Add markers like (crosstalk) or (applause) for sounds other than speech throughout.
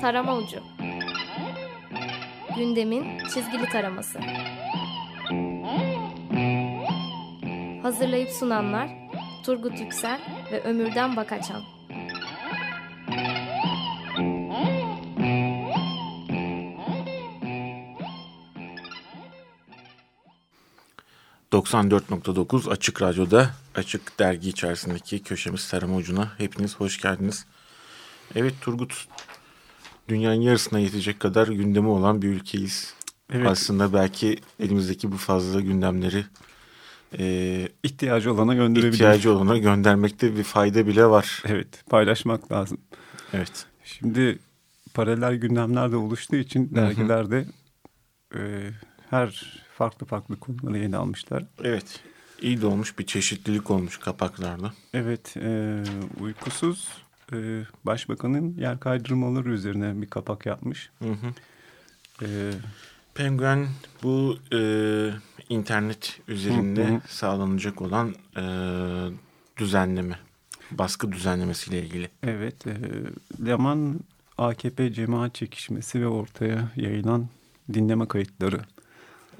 Tarama Ucu. Gündemin çizgili taraması. Hazırlayıp sunanlar Turgut Yüksel ve Ömürden Bakaçan 94.9 Açık Radyo'da Açık Dergi içerisindeki köşemiz Serama Ucu'na hepiniz hoş geldiniz. Evet Turgut, dünyanın yarısına yetecek kadar gündemi olan bir ülkeyiz. Evet. Aslında belki elimizdeki bu fazla gündemleri e, ihtiyacı olana gönderebiliriz. İhtiyacı olana göndermekte bir fayda bile var. Evet, paylaşmak lazım. Evet. Şimdi paralel gündemler de oluştuğu için dergilerde e, her farklı farklı konuları ele almışlar. Evet. İyi de olmuş bir çeşitlilik olmuş kapaklarda. Evet. E, uykusuz e, başbakanın yer kaydırmaları üzerine bir kapak yapmış. Hı hı. E, Penguen bu e, internet üzerinde hı hı. sağlanacak olan e, düzenleme, baskı düzenlemesiyle ilgili. Evet. E, Leman AKP cemaat çekişmesi ve ortaya yayılan dinleme kayıtları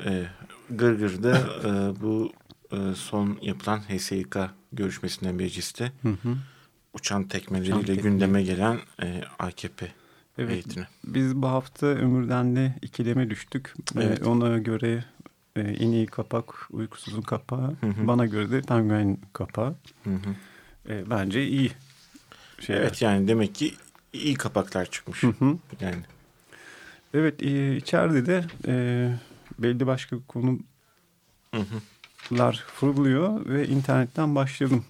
e, Gırgır'da e, bu e, son yapılan HSYK görüşmesinde mecliste hı hı. Uçan tekmeleriyle gündeme gelen e, AKP evet, heyetini. Biz bu hafta Ömürden'le ikileme düştük. E, evet. E, ona göre e, en iyi kapak uykusuzun kapağı. Hı hı. Bana göre de penguen kapağı. Hı hı. E, bence iyi. Şeyler. Evet yani demek ki iyi kapaklar çıkmış. Hı hı. Yani. Evet e, içeride de e, belli başka konular fırlıyor ve internetten başladım.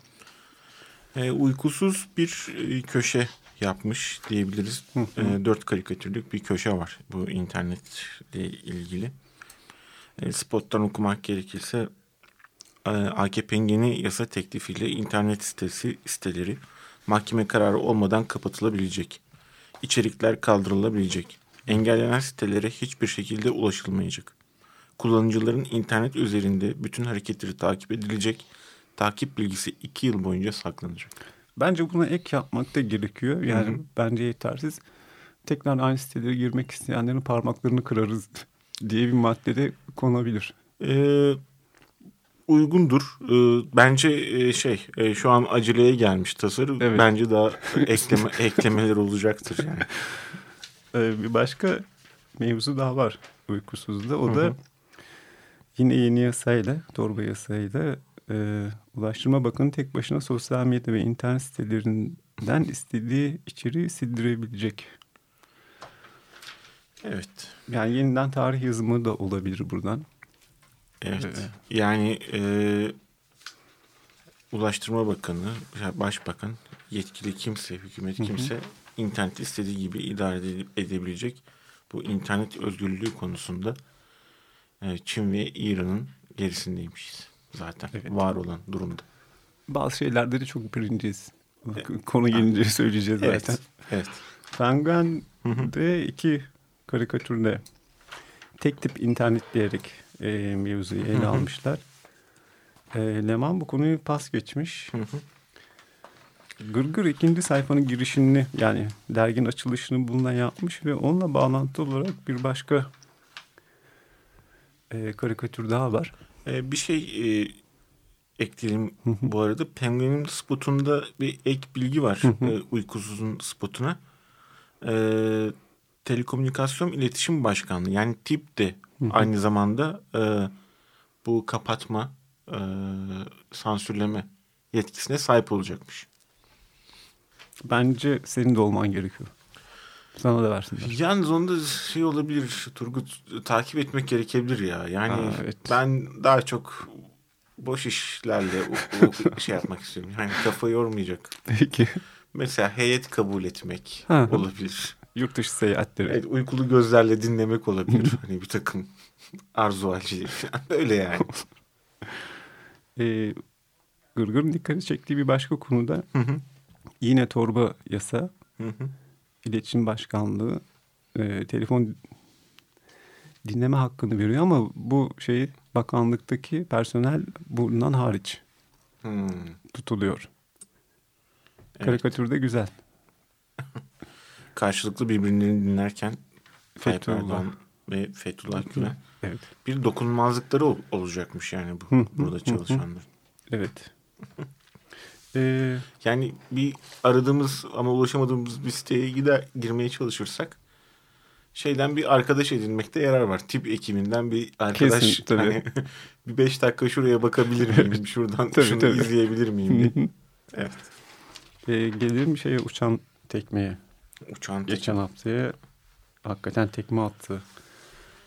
E, uykusuz bir e, köşe yapmış diyebiliriz. Hı hı. E, dört karikatürlük bir köşe var bu internetle ilgili. E, spottan okumak gerekirse e, AKP'nin yeni yasa teklifiyle internet sitesi siteleri mahkeme kararı olmadan kapatılabilecek. İçerikler kaldırılabilecek. Engellenen sitelere hiçbir şekilde ulaşılmayacak kullanıcıların internet üzerinde bütün hareketleri takip edilecek. Takip bilgisi iki yıl boyunca saklanacak. Bence buna ek yapmak da gerekiyor. Yani Hı-hı. bence yetersiz. Tekrar aynı sitelere girmek isteyenlerin parmaklarını kırarız (laughs) diye bir maddede konabilir. Ee, uygundur. Ee, bence e, şey e, şu an aceleye gelmiş tasarım. Evet. Bence daha ekleme, (laughs) eklemeler olacaktır yani. (laughs) Ee, bir başka mevzu daha var uykusuzda. O da Hı-hı. Yine yeni yasayla, torba yasayla e, Ulaştırma Bakanı tek başına sosyal medya ve internet sitelerinden istediği içeriği sildirebilecek. Evet. Yani yeniden tarih yazımı da olabilir buradan. Evet. Ee, yani e, Ulaştırma Bakanı, Başbakan, yetkili kimse, hükümet kimse hı hı. interneti istediği gibi idare edebilecek bu internet özgürlüğü konusunda Çin ve İran'ın gerisindeymişiz zaten evet. var olan durumda. Bazı şeylerde de çok birinciyiz. Konu gelince (laughs) söyleyeceğiz evet. zaten. Evet. Penguen'de iki karikatürde tek tip internet diyerek e, mevzuyu ele almışlar. E, Leman bu konuyu pas geçmiş. Gırgır ikinci sayfanın girişini yani dergin açılışını bununla yapmış ve onunla bağlantılı olarak bir başka e, karikatür daha var. E, bir şey e, ekleyelim bu arada. Penguin'in spotunda bir ek bilgi var e, uykusuzun spotuna. E, Telekomünikasyon İletişim Başkanlığı yani TİP de aynı zamanda e, bu kapatma, e, sansürleme yetkisine sahip olacakmış. Bence senin de olman gerekiyor. Sana da versinler. Yalnız onda şey olabilir Turgut takip etmek gerekebilir ya. Yani ha, evet. ben daha çok boş işlerle o, o şey yapmak istiyorum. Yani kafa yormayacak. Peki. Mesela heyet kabul etmek ha. olabilir. Yurt dışı seyahatleri. Evet, uykulu gözlerle dinlemek olabilir. (laughs) hani bir takım arzu halcileri falan. (laughs) Öyle yani. ee, Gırgır'ın dikkati çektiği bir başka konuda hı hı. yine torba yasa. Hı hı İletişim Başkanlığı e, telefon dinleme hakkını veriyor ama bu şey bakanlıktaki personel bundan hariç hmm. tutuluyor. Evet. Karikatürde güzel. (laughs) karşılıklı birbirlerini dinlerken Erdoğan ve Fethullah Gülen. Evet. Bir dokunulmazlıkları ol, olacakmış yani bu burada çalışanların. Evet. (laughs) ee, yani bir aradığımız ama ulaşamadığımız bir siteye gider girmeye çalışırsak şeyden bir arkadaş edinmekte yarar var. Tip ekibinden bir arkadaş. Kesin, tabii. Hani, (laughs) bir beş dakika şuraya bakabilir miyim? Şuradan tabii, şunu tabii. izleyebilir miyim? diye. evet. Ee, gelelim şeye uçan tekmeye. Uçan tekme. Geçen haftaya hakikaten tekme attı.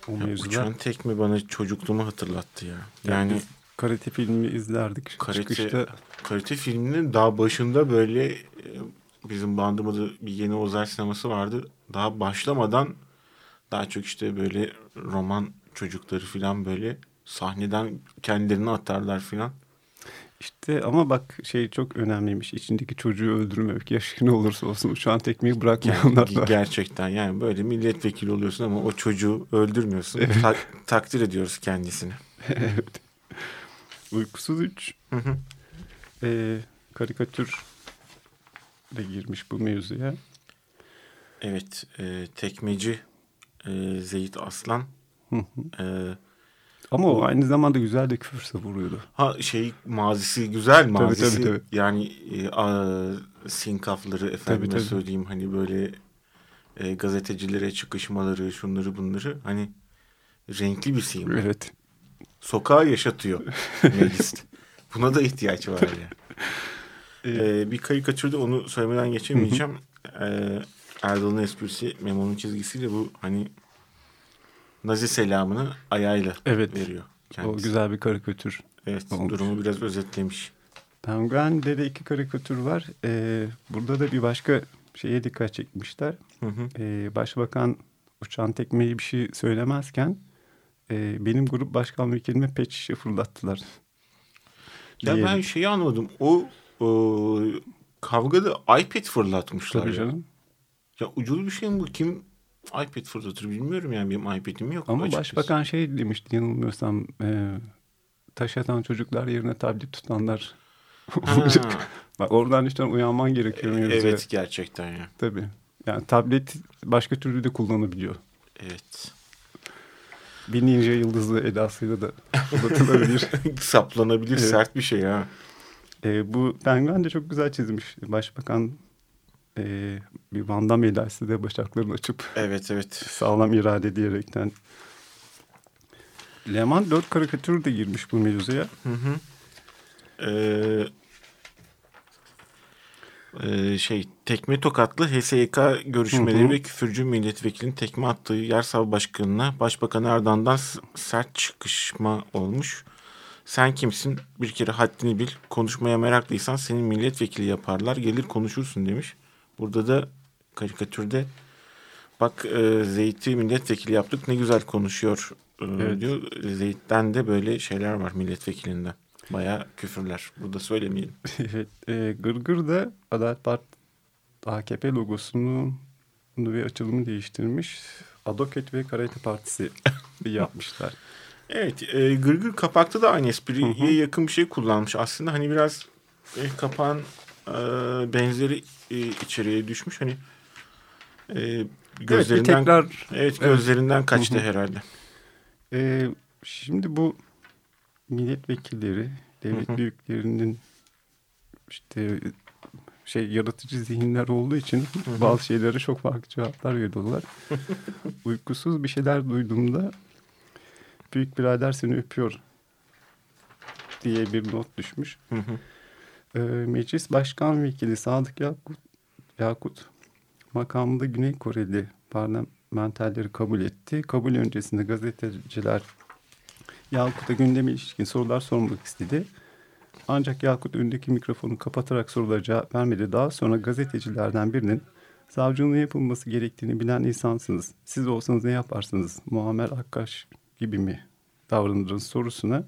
O ya mevzular. Uçan tekme bana çocukluğumu hatırlattı ya. Yani, yani karate filmi izlerdik. Karate, Çıkışta... karate filminin daha başında böyle e, bizim bandımızda bir yeni Ozer sineması vardı. Daha başlamadan daha çok işte böyle roman çocukları falan böyle sahneden kendilerini atarlar falan. İşte ama bak şey çok önemliymiş. İçindeki çocuğu öldürmemek. Yaşı ne olursa olsun uçağın tekmeyi bırakmayanlar yani, Gerçekten yani böyle milletvekili oluyorsun ama o çocuğu öldürmüyorsun. Evet. Ta- takdir ediyoruz kendisini. (laughs) evet. Uykusuz üç. Hı hı. Ee, karikatür de girmiş bu mevzuya. Evet. E, tekmeci e, Zeyit Aslan. Hı hı. E, ama o aynı zamanda güzel de küfür savuruyordu. Ha şey mazisi güzel mazisi. Tabii, tabii, tabii. Yani e, a, sinkafları efendime tabii, tabii. söyleyeyim hani böyle e, gazetecilere çıkışmaları şunları bunları hani renkli bir sima. Evet. Sokağa yaşatıyor (laughs) mecliste. Buna da ihtiyaç var ya. (laughs) ee, bir karikatürde onu söylemeden geçemeyeceğim. ee, Erdal'ın esprisi Memo'nun çizgisiyle bu hani Nazi selamını ayağıyla evet. veriyor. Kendisi. O güzel bir karikatür. Evet olmuş. durumu biraz özetlemiş. Penguen'de de iki karikatür var. Ee, burada da bir başka şeye dikkat çekmişler. Hı hı. Ee, Başbakan uçan tekmeyi bir şey söylemezken e, benim grup başkan vekilime pet şişe fırlattılar. Ya Diyelim. ben şeyi anladım. O, o kavgada iPad fırlatmışlar. Tabii ya. canım. Ya ucuz bir şey mi bu? Kim iPad fırlatır bilmiyorum yani benim iPad'im yok. Ama açıkçası. başbakan şey demişti yanılmıyorsam e, taş atan çocuklar yerine tablet tutanlar (laughs) Bak oradan işte uyanman gerekiyor. E, evet gerçekten ya. Tabii. Yani tablet başka türlü de kullanabiliyor. Evet. Bir ninja yıldızı edasıyla da fırlatılabilir. (laughs) Saplanabilir evet. sert bir şey ha. E, bu penguen de çok güzel çizmiş. Başbakan e, bir Van Damme edası de bacaklarını açıp evet evet sağlam irade diyerekten Leman dört karikatür de girmiş bu mevzuya. Hı hı. Ee, e, şey tekme tokatlı HSYK görüşmeleri hı hı. ve küfürcü milletvekilinin tekme attığı yer sav başkanına Başbakan Erdoğan'dan sert çıkışma olmuş. Sen kimsin? Bir kere haddini bil. Konuşmaya meraklıysan senin milletvekili yaparlar. Gelir konuşursun demiş. Burada da karikatürde bak e, Zeyt'i milletvekili yaptık ne güzel konuşuyor e, evet. diyor. Zeyt'ten de böyle şeyler var milletvekilinden. Baya küfürler. Burada söylemeyelim. (laughs) evet. E, Gırgır da Adalet Parti AKP logosunu ve açılımı değiştirmiş. Adoket ve Karate Partisi (laughs) yapmışlar. Evet. E, Gırgır kapakta da aynı espriye yakın bir şey kullanmış. Aslında hani biraz e, kapağın e, benzeri e, içeriye düşmüş. Hani e, gözlerinden evet, tekrar, evet gözlerinden evet. kaçtı herhalde. E, şimdi bu milletvekilleri, devlet büyüklerinin işte şey yaratıcı zihinler olduğu için bazı şeylere çok farklı cevaplar veriyorlar. (laughs) Uykusuz bir şeyler duyduğumda büyük birader seni öpüyor diye bir not düşmüş. Hı hı. E, Meclis Başkan Vekili Sadık Yakut, Yakut makamında Güney Koreli parlamenterleri kabul etti. Kabul öncesinde gazeteciler Yakut'a gündeme ilişkin sorular sormak istedi. Ancak Yakut önündeki mikrofonu kapatarak sorulara cevap vermedi. Daha sonra gazetecilerden birinin savcılığın yapılması gerektiğini bilen insansınız. Siz olsanız ne yaparsınız? Muammer Akkaş gibi mi davranırız sorusuna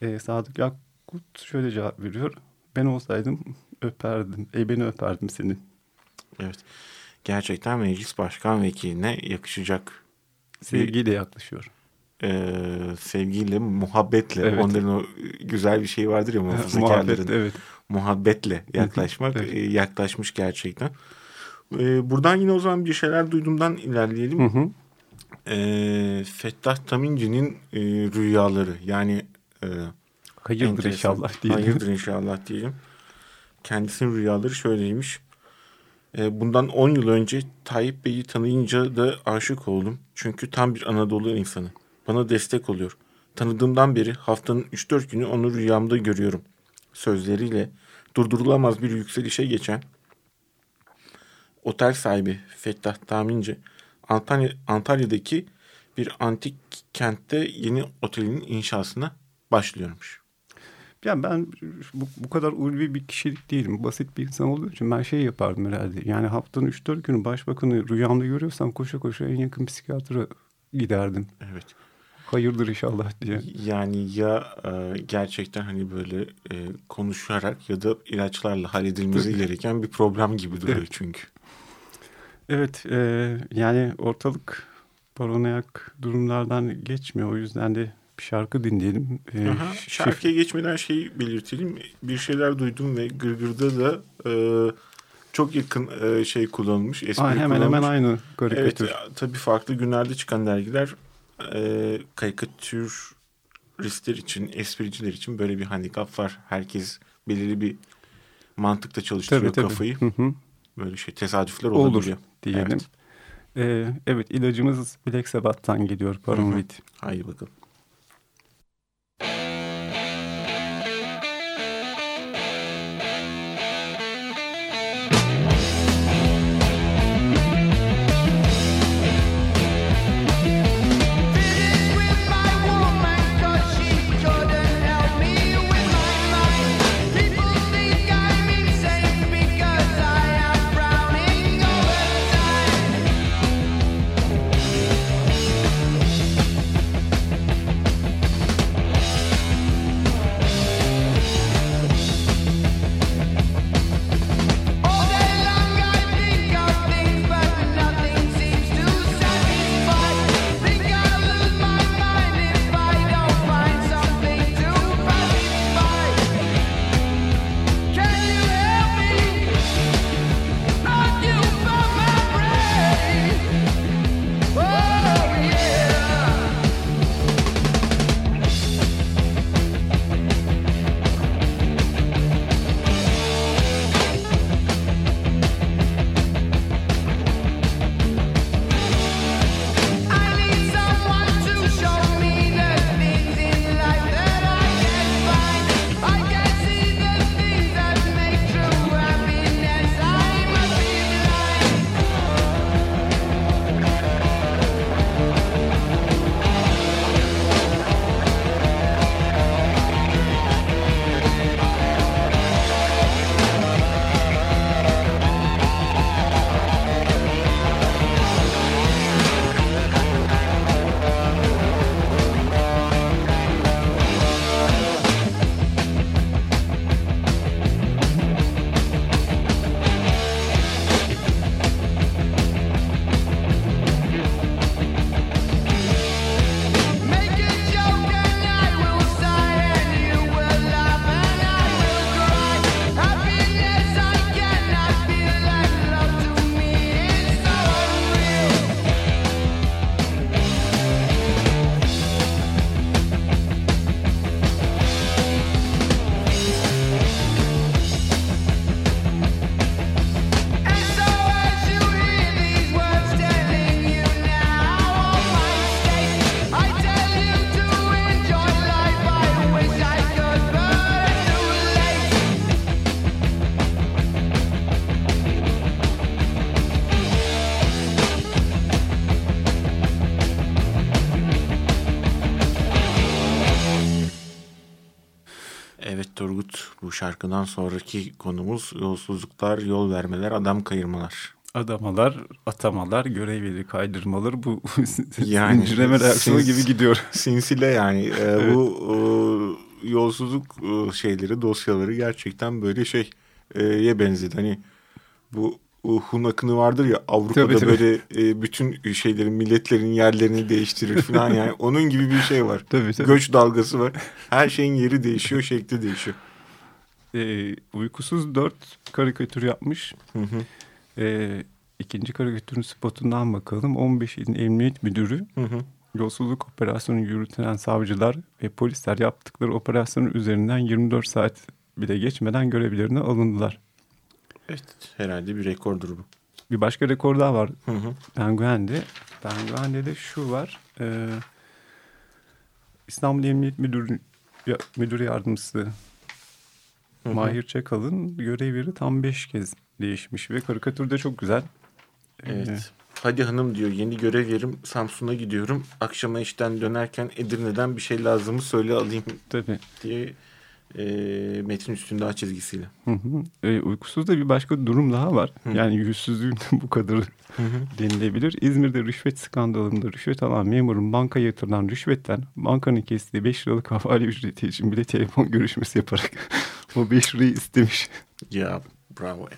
e, Sadık Yakut Kut şöyle cevap veriyor. Ben olsaydım öperdim. E beni öperdim senin. Evet. Gerçekten meclis başkan vekiline yakışacak. Sevgiyle yaklaşıyor. E, sevgiyle, muhabbetle. Evet. Onların o güzel bir şey vardır ya muhafazakarların. (laughs) Muhabbet, evet. Muhabbetle yaklaşmak. evet. E, yaklaşmış gerçekten. E, buradan yine o zaman bir şeyler duyduğumdan ilerleyelim. Hı hı. E, Fettah Taminci'nin e, rüyaları yani e, hayırdır enteresan, inşallah diyelim. Hayırdır inşallah diyelim. Kendisinin rüyaları şöyleymiş. E, bundan 10 yıl önce Tayyip Bey'i tanıyınca da aşık oldum. Çünkü tam bir Anadolu insanı. Bana destek oluyor. Tanıdığımdan beri haftanın 3-4 günü onu rüyamda görüyorum. Sözleriyle durdurulamaz bir yükselişe geçen otel sahibi Fettah Taminci Antalya, Antalya'daki bir antik kentte yeni otelin inşasına başlıyormuş. Ya ben bu, bu kadar ulvi bir kişilik değilim. Basit bir insan olduğu için ben şey yapardım herhalde. Yani haftanın 3-4 günü başbakanı rüyamda görüyorsam koşa koşa en yakın psikiyatra giderdim. Evet. Hayırdır inşallah diye. Yani ya e, gerçekten hani böyle e, konuşarak ya da ilaçlarla halledilmesi gereken bir problem gibi duruyor evet. çünkü. Evet e, yani ortalık paranoyak durumlardan geçmiyor. O yüzden de bir şarkı dinleyelim. Ee, Aha, şarkıya şif... geçmeden şeyi belirtelim. Bir şeyler duydum ve Gırgır'da da e, çok yakın e, şey kullanılmış. Aa, hemen kullanılmış. hemen aynı karikatür. Evet tabii farklı günlerde çıkan dergiler e, karikatüristler için, espriciler için böyle bir handikap var. Herkes belirli bir mantıkta çalıştırıyor tabii, kafayı. Hı hı. Böyle şey tesadüfler olabiliyor. Olur diyelim. Evet. Ee, evet ilacımız Black Sabbath'tan geliyor Paranoid. Haydi bakalım. Şarkıdan sonraki konumuz yolsuzluklar, yol vermeler, adam kayırmalar. Adamalar, atamalar, görevleri kaydırmalar bu (laughs) yani, zincirleme reaksiyonu gibi gidiyor. Sinsile yani (laughs) e, bu e, yolsuzluk e, şeyleri, dosyaları gerçekten böyle şey e, ye benzedi. Hani bu Hun akını vardır ya Avrupa'da tabii, tabii. böyle e, bütün şeylerin milletlerin yerlerini değiştirir falan yani onun gibi bir şey var. (laughs) Tabii, tabii. Göç dalgası var. Her şeyin yeri değişiyor, şekli değişiyor e, uykusuz dört karikatür yapmış. Hı hı. E, ikinci karikatürün spotundan bakalım. 15 ilin emniyet müdürü Hı hı. yolsuzluk operasyonu yürütülen savcılar ve polisler yaptıkları operasyonun üzerinden 24 saat bile geçmeden görevlerine alındılar. Evet herhalde bir rekordur bu. Bir başka rekor daha var Hı hı. Penguen'de. Penguen'de de şu var. Ee, İstanbul Emniyet Müdürü, ya, Müdür Yardımcısı Hı hı. Mahir Çakal'ın görev yeri tam beş kez değişmiş ve karikatür de çok güzel. Ee, Evet. Hadi hanım diyor yeni görev yerim Samsun'a gidiyorum. Akşama işten dönerken Edirne'den bir şey lazımı söyle alayım tabii. diye e, metin üstünde ağ çizgisiyle. Hı hı. Ee, uykusuz da bir başka durum daha var. Hı. Yani yüzsüzlüğün bu kadarı Hı hı. denilebilir. İzmir'de rüşvet skandalında rüşvet alan memurun banka yatırılan rüşvetten bankanın kestiği 5 liralık havale ücreti için bile telefon görüşmesi yaparak o 5 lirayı istemiş. Ya bravo.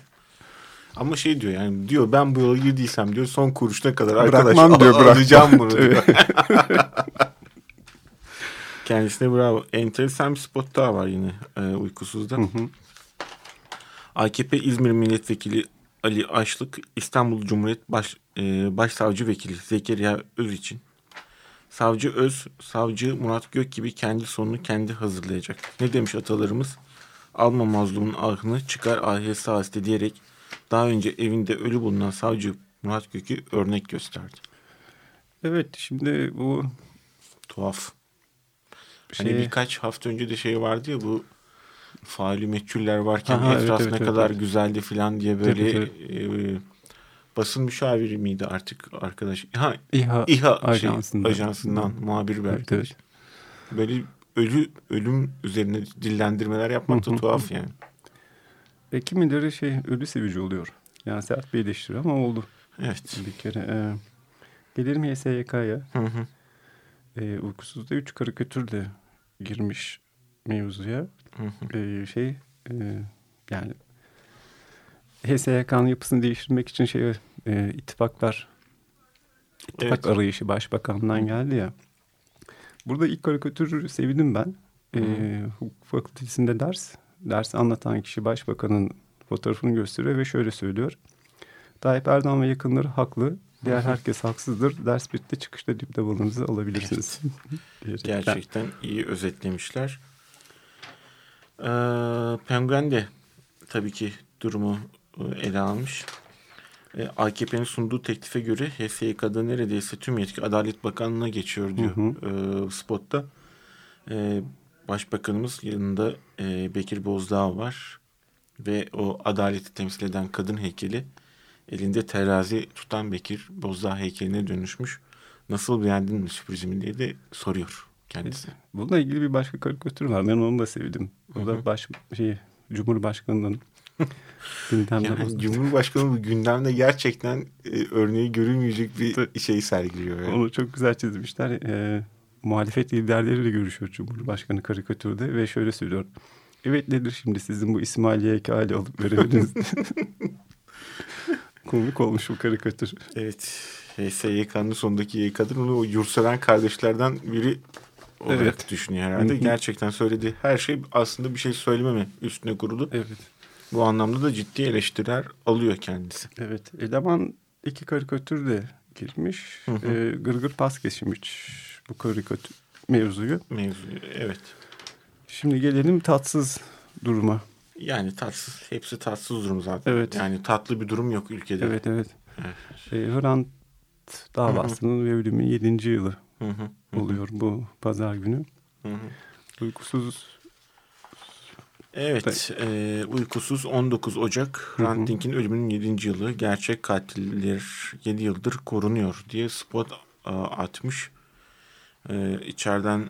Ama şey diyor yani diyor ben bu yola girdiysem diyor son kuruşuna kadar arkadaş Bırakmam diyor, bırakmam. alacağım bunu diyor. (laughs) Kendisine bravo. Enteresan bir spot daha var yine e, uykusuzda. Hı hı. AKP İzmir Milletvekili Ali Aşlık, İstanbul Cumhuriyet Baş, e, Başsavcı Vekili Zekeriya Öz için Savcı Öz, Savcı Murat Gök gibi kendi sonunu kendi hazırlayacak. Ne demiş atalarımız? Alma mazlumun ahını çıkar ahiresi hasta diyerek daha önce evinde ölü bulunan savcı Murat Gök'ü örnek gösterdi. Evet şimdi bu Tuhaf. şey... Hani birkaç hafta önce de şey vardı ya bu faali meçhuller varken Aha, evet, etraf evet, ne evet, kadar evet. güzeldi falan diye böyle Tabii, e, basın müşaviri miydi artık arkadaş? Ha İHA, İHA ajansında. Şey, ajansından muhabir bir Evet, evet. Böyle ölü ölüm üzerine dillendirmeler yapmak da tuhaf yani. Ve kimileri şey ölü sevici oluyor. Yani sert bir eleştiri ama oldu Evet. bir kere. Ee, gelelim HSYK'ya. Hı hı. Ee, uykusuzda üç karikatürle girmiş mevzuya. Hı hı. Ee, şey e, yani HSYK'nın yapısını değiştirmek için şey e, ittifaklar ittifak Evet. arayışı başbakandan geldi ya. Burada ilk karikatürü sevdim ben. Ee, hukuk fakültesinde ders. Dersi anlatan kişi başbakanın fotoğrafını gösteriyor ve şöyle söylüyor. Tayyip Erdoğan ve yakınları haklı. Diğer herkes haksızdır. Ders bitti çıkışta diplomanızı alabilirsiniz. (laughs) Diyerekten. Gerçekten iyi özetlemişler. Ee, Penguen de tabii ki durumu e, ele almış. E, AKP'nin sunduğu teklife göre HSYK'da neredeyse tüm yetki Adalet Bakanlığı'na geçiyor diyor Hı e, spotta. E, Başbakanımız yanında e, Bekir Bozdağ var ve o adaleti temsil eden kadın heykeli elinde terazi tutan Bekir Bozdağ heykeline dönüşmüş. Nasıl beğendin mi sürprizimi diye de soruyor kendisi. Bununla ilgili bir başka karikatür var. Ben onu da sevdim. O Hı da hı. baş, şey, Cumhurbaşkanı'nın (laughs) gündemde Yani. Cumhurbaşkanı bu gündemde gerçekten e, örneği görülmeyecek bir şey sergiliyor. Yani. Onu çok güzel çizmişler. Ee, muhalefet liderleriyle görüşüyor Cumhurbaşkanı karikatürde ve şöyle söylüyor. Evet nedir şimdi sizin bu İsmail Yekkali alıp veremediniz? (laughs) (laughs) Komik olmuş bu karikatür. Evet. HSYK'nın sonundaki YK'dır. Onu o yurtseven kardeşlerden biri olarak Evet. düşünüyor herhalde. Gerçekten söylediği her şey aslında bir şey söylememe üstüne kurulu. Evet. Bu anlamda da ciddi eleştiriler alıyor kendisi. Evet. Eleman iki karikatür de girmiş. Hı hı. Ee, gırgır pas geçmiş bu karikatür mevzuyu. Mevzu. Evet. Şimdi gelelim tatsız duruma. Yani tatsız. Hepsi tatsız durum zaten. Evet. Yani tatlı bir durum yok ülkede. Evet evet. Evet. Ee, Hrant davasının ve ölümün yedinci yılı Hı hı. Hı hı. oluyor bu pazar günü. Hı hı. Uykusuz Evet, e, uykusuz 19 Ocak. Hrant Dink'in ölümünün 7. yılı gerçek katiller 7 yıldır korunuyor diye spot a, atmış. E, içeriden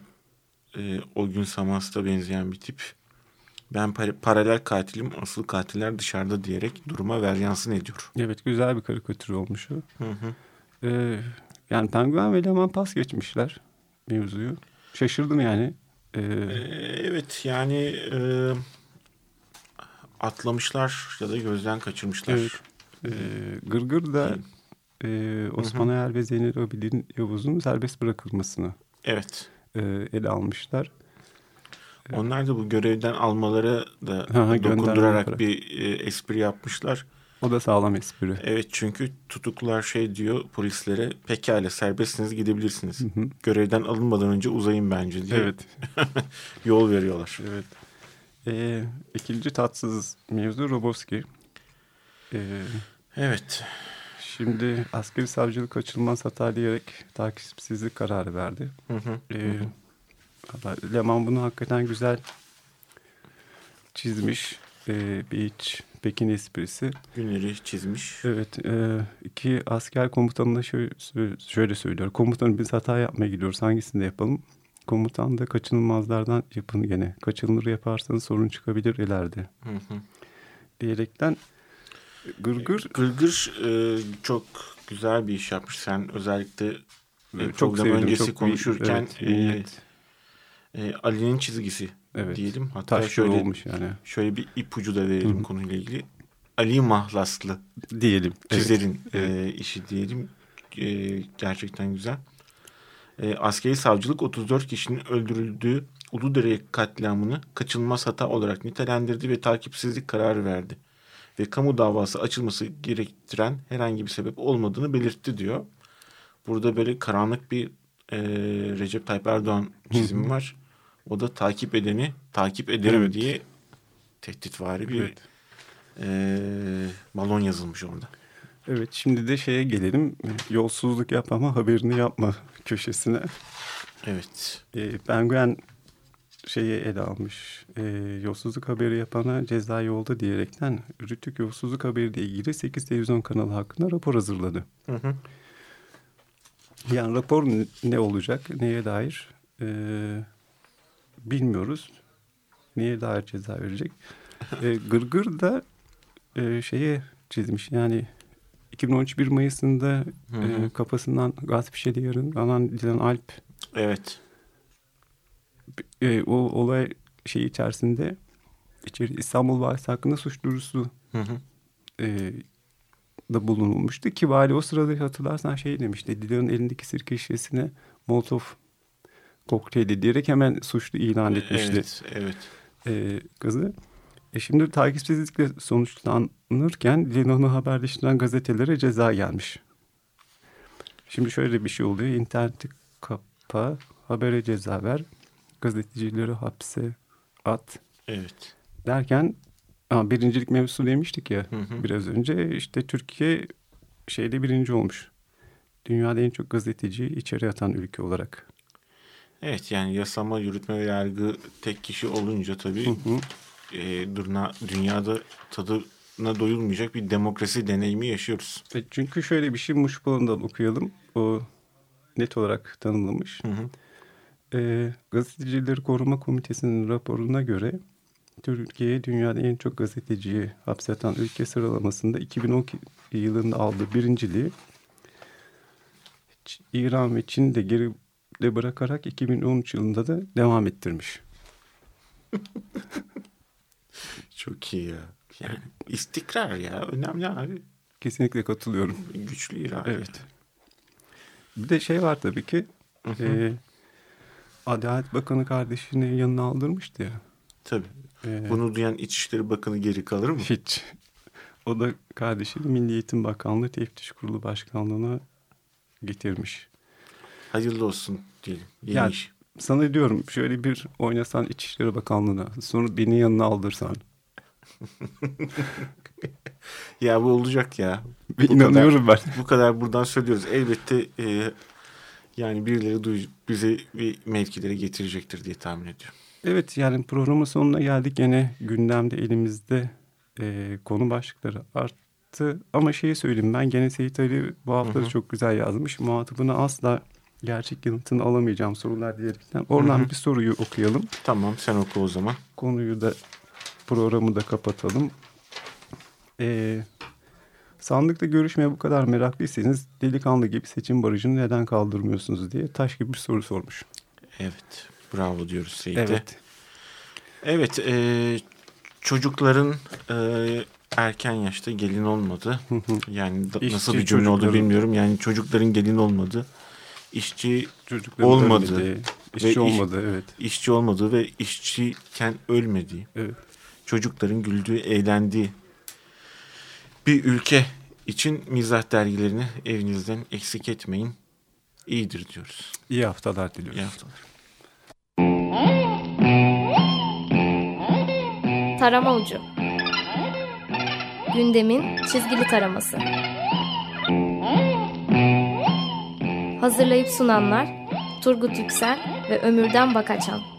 e, o gün Samas'ta benzeyen bir tip. Ben par- paralel katilim, asıl katiller dışarıda diyerek duruma veryansın ediyor. evet güzel bir karikatür olmuş o. Hı hı. Ee, yani penguen ve eleman pas geçmişler mevzuyu. Şaşırdım yani. Ee, E, evet, yani e, atlamışlar ya da gözden kaçırmışlar. Evet. e, Gırgır da e, Osman Ayer ve Zeynep Abidin Yavuz'un serbest bırakılmasını Evet. e, ele almışlar. Onlar da bu görevden almaları da Ha, dokundurarak bir e, espri yapmışlar. O da sağlam espri. Evet çünkü tutuklular şey diyor polislere pekala serbestsiniz gidebilirsiniz. Hı hı. Görevden alınmadan önce uzayın bence diye. Evet. (laughs) yol veriyorlar. Evet. Ee, ikinci tatsız mevzu Roboski. Ee, evet. Şimdi askeri savcılık açılmaz hata diyerek takipsizlik kararı verdi. Hı hı. Ee, hı. Leman bunu hakikaten güzel çizmiş. Ee, bir iç Pekin esprisi. Günleri çizmiş. Evet. E, iki asker komutanına şöyle, şöyle söylüyor. Komutanım biz hata yapmaya gidiyoruz. Hangisini de yapalım? Komutan da kaçınılmazlardan yapın gene. Kaçınılır yaparsanız sorun çıkabilir ileride. Hı hı. Diyerekten Gırgır... Gırgır e, çok güzel bir iş yapmış. Sen özellikle e, çok program sevdim, öncesi çok konuşurken evet, e, e, Ali'nin çizgisi evet. diyelim. Hatta Taş şöyle olmuş yani. Şöyle bir ipucu da verelim Hı-hı. konuyla ilgili. Ali Mahlaslı diyelim. Çizerin evet. E, işi diyelim. E, gerçekten güzel. E, askeri savcılık 34 kişinin öldürüldüğü Uludere katliamını kaçınılmaz hata olarak nitelendirdi ve takipsizlik kararı verdi. Ve kamu davası açılması gerektiren herhangi bir sebep olmadığını belirtti diyor. Burada böyle karanlık bir e, Recep Tayyip Erdoğan çizimi var. O da takip edeni takip ederim evet. diye tehditvari bir evet. e, balon yazılmış orada. Evet şimdi de şeye gelelim. Yolsuzluk yap ama haberini yapma köşesine. Evet. E, Penguen şeyi ele almış. E, yolsuzluk haberi yapana ceza yolda diyerekten Rütük yolsuzluk haberiyle ilgili 8 televizyon kanalı hakkında rapor hazırladı. Hı hı. Yani rapor ne olacak, neye dair? Eee bilmiyoruz. Niye daha ceza verecek? e, Gırgır da e, şeye çizmiş. Yani 2013 1 Mayıs'ında E, kafasından gasp şeriyarın alan Dilan Alp. Evet. E, o olay şey içerisinde içeri İstanbul Valisi hakkında suç duyurusu E, da bulunulmuştu ki vali o sırada hatırlarsan şey demişti Dilan'ın elindeki sirke şişesine Molotov kokteyli diyerek hemen suçlu ilan etmişti. Evet, evet. E, kızı. E şimdi takipsizlikle sonuçlanırken Linon'u haberleştiren gazetelere ceza gelmiş. Şimdi şöyle bir şey oluyor. İnterneti kapa, habere ceza ver, gazetecileri hapse at. Evet. Derken ha, birincilik mevzusu demiştik ya hı hı. biraz önce. işte Türkiye şeyde birinci olmuş. Dünyada en çok gazeteci içeri atan ülke olarak. Evet yani yasama, yürütme ve yargı tek kişi olunca tabii hı hı. E, durna, dünyada tadına doyulmayacak bir demokrasi deneyimi yaşıyoruz. E, çünkü şöyle bir şey Muşbağı'ndan okuyalım. O net olarak tanımlamış. Hı hı. E, Gazetecileri Koruma Komitesi'nin raporuna göre Türkiye dünyada en çok gazeteciyi hapseten ülke sıralamasında 2012 yılında aldığı birinciliği İran ve Çin de geri de bırakarak 2013 yılında da devam ettirmiş. (laughs) Çok iyi ya. Yani istikrar ya önemli abi. Kesinlikle katılıyorum. Güçlü irade. Evet. Bir de şey var tabii ki. E, Adalet Bakanı kardeşini yanına aldırmıştı ya. Tabii. Ee, Bunu duyan İçişleri Bakanı geri kalır mı? Hiç. O da kardeşini Milli Eğitim Bakanlığı Teftiş Kurulu Başkanlığı'na getirmiş. Hayırlı olsun diyelim. Yeni yani, iş. Sana diyorum şöyle bir oynasan İçişleri Bakanlığı'na sonra beni yanına aldırsan. (laughs) ya bu olacak ya. Bu İnanıyorum kadar, ben. Bu kadar buradan söylüyoruz. Elbette e, yani birileri duy, bize bir mevkilere getirecektir diye tahmin ediyorum. Evet yani programın sonuna geldik. Yine gündemde elimizde e, konu başlıkları arttı. Ama şeyi söyleyeyim ben gene Seyit Ali bu hafta çok güzel yazmış. Muhatabını asla gerçek yanıtını alamayacağım sorular diyerekten. Oradan Hı-hı. bir soruyu okuyalım. Tamam sen oku o zaman. Konuyu da programı da kapatalım. Ee, sandıkta görüşmeye bu kadar meraklıysanız delikanlı gibi seçim barajını neden kaldırmıyorsunuz diye taş gibi bir soru sormuş. Evet bravo diyoruz Seyit'e. Evet. Evet e, çocukların e, erken yaşta gelin olmadı. yani da, nasıl bir cümle oldu bilmiyorum. Yani çocukların gelin olmadı işçi Çocukların olmadı. Ölmedi, işçi olmadı iş, evet. İşçi olmadı ve işçiyken ölmedi. Evet. Çocukların güldüğü, eğlendiği bir ülke için mizah dergilerini evinizden eksik etmeyin. İyidir diyoruz. İyi haftalar diliyoruz. İyi haftalar. Tarama Ucu Gündemin çizgili taraması Hazırlayıp sunanlar Turgut Yüksel ve Ömürden Bakaçan